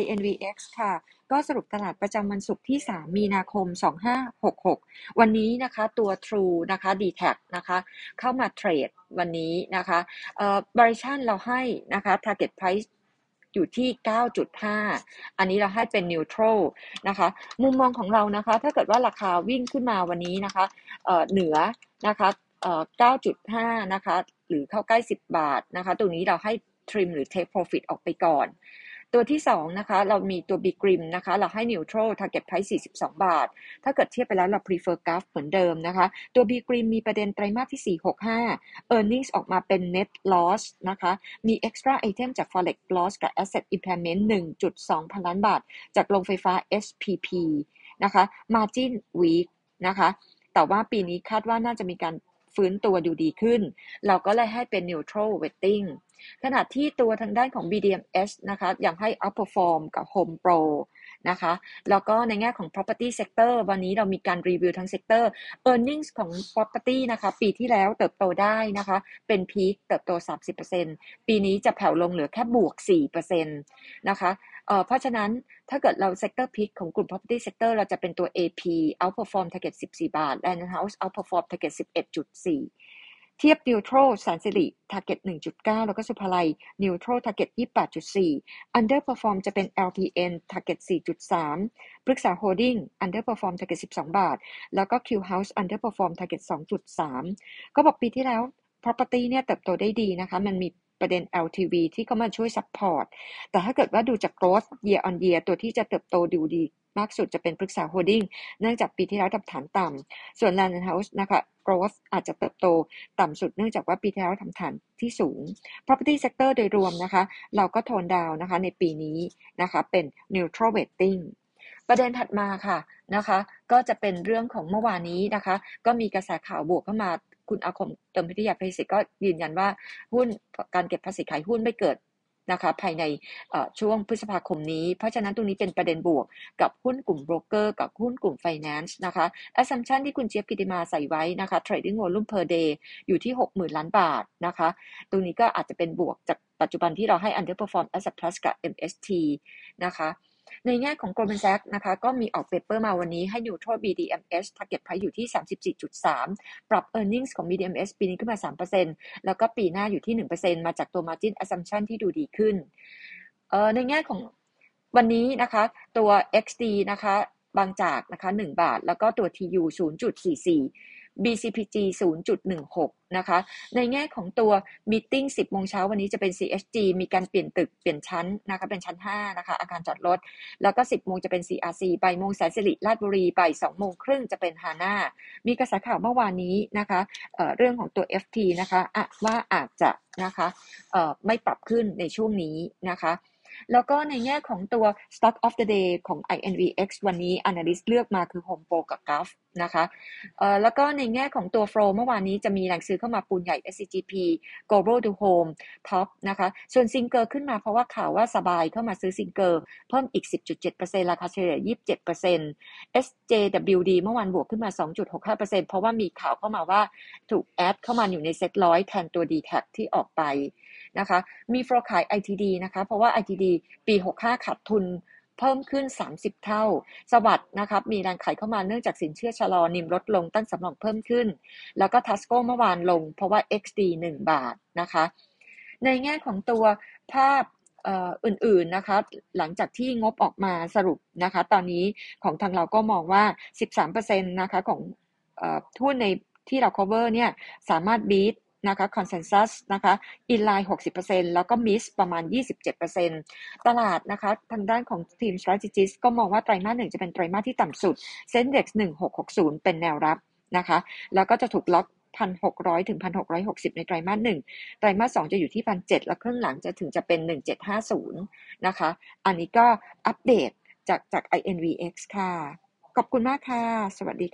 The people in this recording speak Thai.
INVX ค่ะ ก็สรุปตลาดประจำวันศุกร์ที่ 3 มีนาคม 2566 วันนี้นะคะตัว True นะคะ d t แทนะคะ เข้ามาเทรดวันนี้นะคะเอ่อบริชั่นเราให้นะคะ target price อยู่ที่ 9.5 อันนี้เราให้เป็น neutral นะคะ มุมมองของเรานะคะ ถ้าเกิดว่าราคาวิ่งขึ้นมาวันนี้นะคะเอ่อเหนือนะคะเอ่อ9.5 นะคะ หรือเข้าใกล้ 10 บาทนะคะ ตรงนี้เราให้ trim หรือ take profit ออกไปก่อน ตัวที่2นะคะเรามีตัว b g r i m นะคะเราให้ neutral target price 42 บาท ถ้าเกิดเทียบไปแล้วเรา prefer g u f เหมือนเดิมนะคะตัว b g r i m มีประเด็นไตรมาสที่ 465 earnings ออกมาเป็น net loss นะคะมี extra item จาก forex loss กับ asset impairment 1.2 พันล้านบาท จากโรงไฟฟ้า SPP นะคะ margin weak นะคะแต่ว่าปีนี้คาดว่าน่าจะมีการ ฟื้นตัวดูดีขึ้น เราก็เลยให้เป็น neutral weighting ขณะที่ตัวทางด้านของ BDMs นะคะยังให้ outperform กับ Home Pro นะคะแล้วก็ในแง่ของ property sector วันนี้เรามีการรีวิวทั้ง sector earnings ของ property นะคะ ปีที่แล้วเติบโตได้นะคะ เป็น peak เติบโต 30%ปีนี้จะแผ่วลงเหลือแค่บวก 4%นะคะ เพราะฉะนั้นถ้าเกิดเรา sector pick ของกลุ่ม property sector เราจะเป็นตัว AP outperform target 14 บาท Land House outperform target 11.4 เทียบ neutral แสนสิริ target 1.9 แล้วก็สุภาลัย neutral target 28.4 underperform จะเป็น LPN target 4.3 ปรึกษา holding underperform target 12 บาท แล้วก็ Q House underperform target 2.3 ก็บอกปีที่แล้ว property เนี่ยเติบโตได้ดีนะคะ มันมี ประเด็น LTV ที่เข้ามาช่วย support แต่ถ้าเกิดว่าดูจาก growth year on year ตัวที่จะเติบโตดูดีมากสุดจะเป็นพฤกษา Holding เนื่องจากปีที่แล้วทำฐานต่ำ ส่วน Land House นะคะ growth อาจจะเติบโตต่ำสุดเนื่องจากว่าปีที่แล้วทำฐานที่สูง property sector โดยรวมนะคะ เราก็ tone down นะคะในปีนี้นะคะเป็น neutral weighting ประเด็นถัดมาค่ะนะคะ ก็จะเป็นเรื่องของเมื่อวานนี้นะคะ ก็มีกระแสข่าวบวกเข้ามา คุณอาคมเติมพิทยาภัยศิษย์ก็ยืนยันว่าหุ้นการเก็บภาษีขายหุ้นไม่เกิดนะคะภายในช่วงพฤษภาคมนี้ เพราะฉะนั้นตรงนี้เป็นประเด็นบวกกับหุ้นกลุ่มโบรกเกอร์กับหุ้นกลุ่มไฟแนนซ์นะคะ assumption ที่คุณเจี๊ยบกิติมาใส่ไว้นะคะ trading volume per day อยู่ที่ 60,000 ล้านบาทนะคะ ตรงนี้ก็อาจจะเป็นบวกจากปัจจุบันที่เราให้ underperform Asset Plus กับ MST นะคะ ในแง่ของ Goldman Sachs นะคะก็มีออก paper มาวันนี้ให้ neutral BDMS target price อยู่ที่ 34.3 ปรับ earnings ของ BDMS ปีนี้ขึ้นมา 3%แล้วก็ปีหน้าอยู่ที่ 1%มาจากตัว margin assumption ที่ดูดีขึ้นเอ่อในแง่ของวันนี้นะคะตัว XD นะคะบางจากนะคะ1บาท แล้วก็ตัว TU 0.44 BCPG 0.16 นะคะ ในแง่ของตัว Meeting 10 โมงเช้าวันนี้จะเป็น CSG มีการเปลี่ยนตึกเปลี่ยนชั้นนะคะเป็นชั้น 5 นะคะ อาคารจอดรถ แล้วก็ 10 โมงจะเป็น CRC บ่ายโมงแสนสิริราชบุรีบ่าย2โมงครึ่งจะเป็นฮาน่ามีกระแสข่าวเมื่อวานนี้นะคะเเรื่องของตัว FT นะคะะว่าอาจจะนะคะไม่ปรับขึ้นในช่วงนี้นะคะ แล้วก็ในแง่ของตัว Stock of the Day ของ INVX วันนี้ Analyst เลือกมาคือ Home Pro กับ GUF นะคะเอ่อแล้วก็ในแง่ของตัว Flow เมื่อวานนี้จะมีแหล่งซื้อเข้ามาปูนใหญ่ SCGP Global to Home Top นะคะส่วนซิงเกอร์ขึ้นมาเพราะว่าข่าวว่าสบายเข้ามาซื้อซิงเกอร์เพิ่มอีก 10.7%ราคาเฉลี่ย 27% SJWD เมื่อวานบวกขึ้นมา 2.65%เพราะว่ามีข่าวเข้ามาว่าถูก add เข้ามาอยู่ในเซ็ตร้อยแทนตัว DTAC ที่ออกไป นะคะ มี flow ขาย ITD นะคะ เพราะว่า ITD ปี 65 ขาดทุนเพิ่มขึ้น 30 เท่า SAWAD นะครับมีแรงขายเข้ามาเนื่องจากสินเชื่อชะลอ NIM ลดลงตั้งสำรองเพิ่มขึ้น แล้วก็ TISCO เมื่อวานลงเพราะว่า XD 1 บาทนะคะ ในแง่ของตัวภาพอื่นๆนะคะหลังจากที่งบออกมาสรุปนะคะ ตอนนี้ของทางเราก็มองว่า 13%นะคะของทุนในที่เรา cover เนี่ยสามารถ beat นะคะ consensus นะคะ inline 60%แล้วก็ miss ประมาณ 27%ตลาดนะคะทางด้านของทีม strategist ก็มองว่าไตรมาสหนึ่งจะเป็นไตรมาสที่ต่ำสุด Sendex 1660 เป็นแนวรับนะคะแล้วก็จะถูกล็อก1,600ถึง1,660ในไตรมาสหนึ่งไตรมาสสองจะอยู่ที่1,700แล้วครึ่งหลังจะถึงจะเป็น1,750นะคะ อันนี้ก็อัปเดตจากจาก INVX ค่ะ ขอบคุณมากค่ะ สวัสดีค่ะ